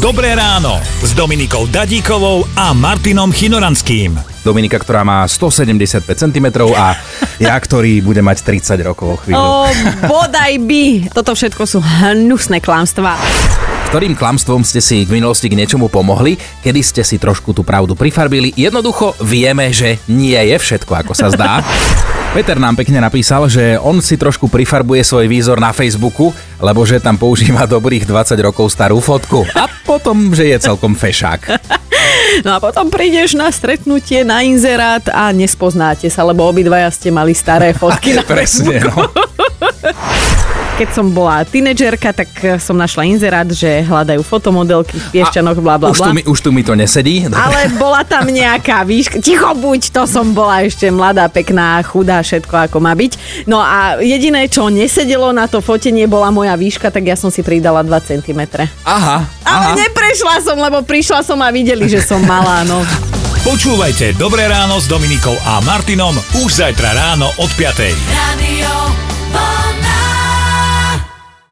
Dobré ráno s Dominikou Dadíkovou a Martinom Chinoranským. Dominika, ktorá má 175 cm a ja, ktorý bude mať 30 rokov o chvíľu. O, bodaj by. Toto všetko sú hnusné klamstvá. Ktorým klamstvom ste si v minulosti k niečomu pomohli, kedy ste si trošku tú pravdu prifarbili? Jednoducho vieme, že nie je všetko, ako sa zdá. Peter nám pekne napísal, že on si trošku prifarbuje svoj výzor na Facebooku, lebo že tam používa dobrých 20 rokov starú fotku. A potom, že je celkom fešák. No a potom prídeš na stretnutie, na inzerát a nespoznáte sa, lebo obidvaja ste mali staré fotky na Presne, no. Keď som bola tínedžerka, tak eh, som našla inzerát, že hľadajú fotomodelky v Piešťanoch, bla bla Už tu, bla. mi, už tu mi to nesedí. Dobre. Ale bola tam nejaká výška. Ticho buď, to som bola ešte mladá, pekná, chudá, všetko ako má byť. No a jediné, čo nesedelo na to fotenie, bola moja výška, tak ja som si pridala 2 cm. Aha, Ale aha. neprešla som, lebo prišla som a videli, že som malá, no. Počúvajte Dobré ráno s Dominikou a Martinom už zajtra ráno od 5. Radio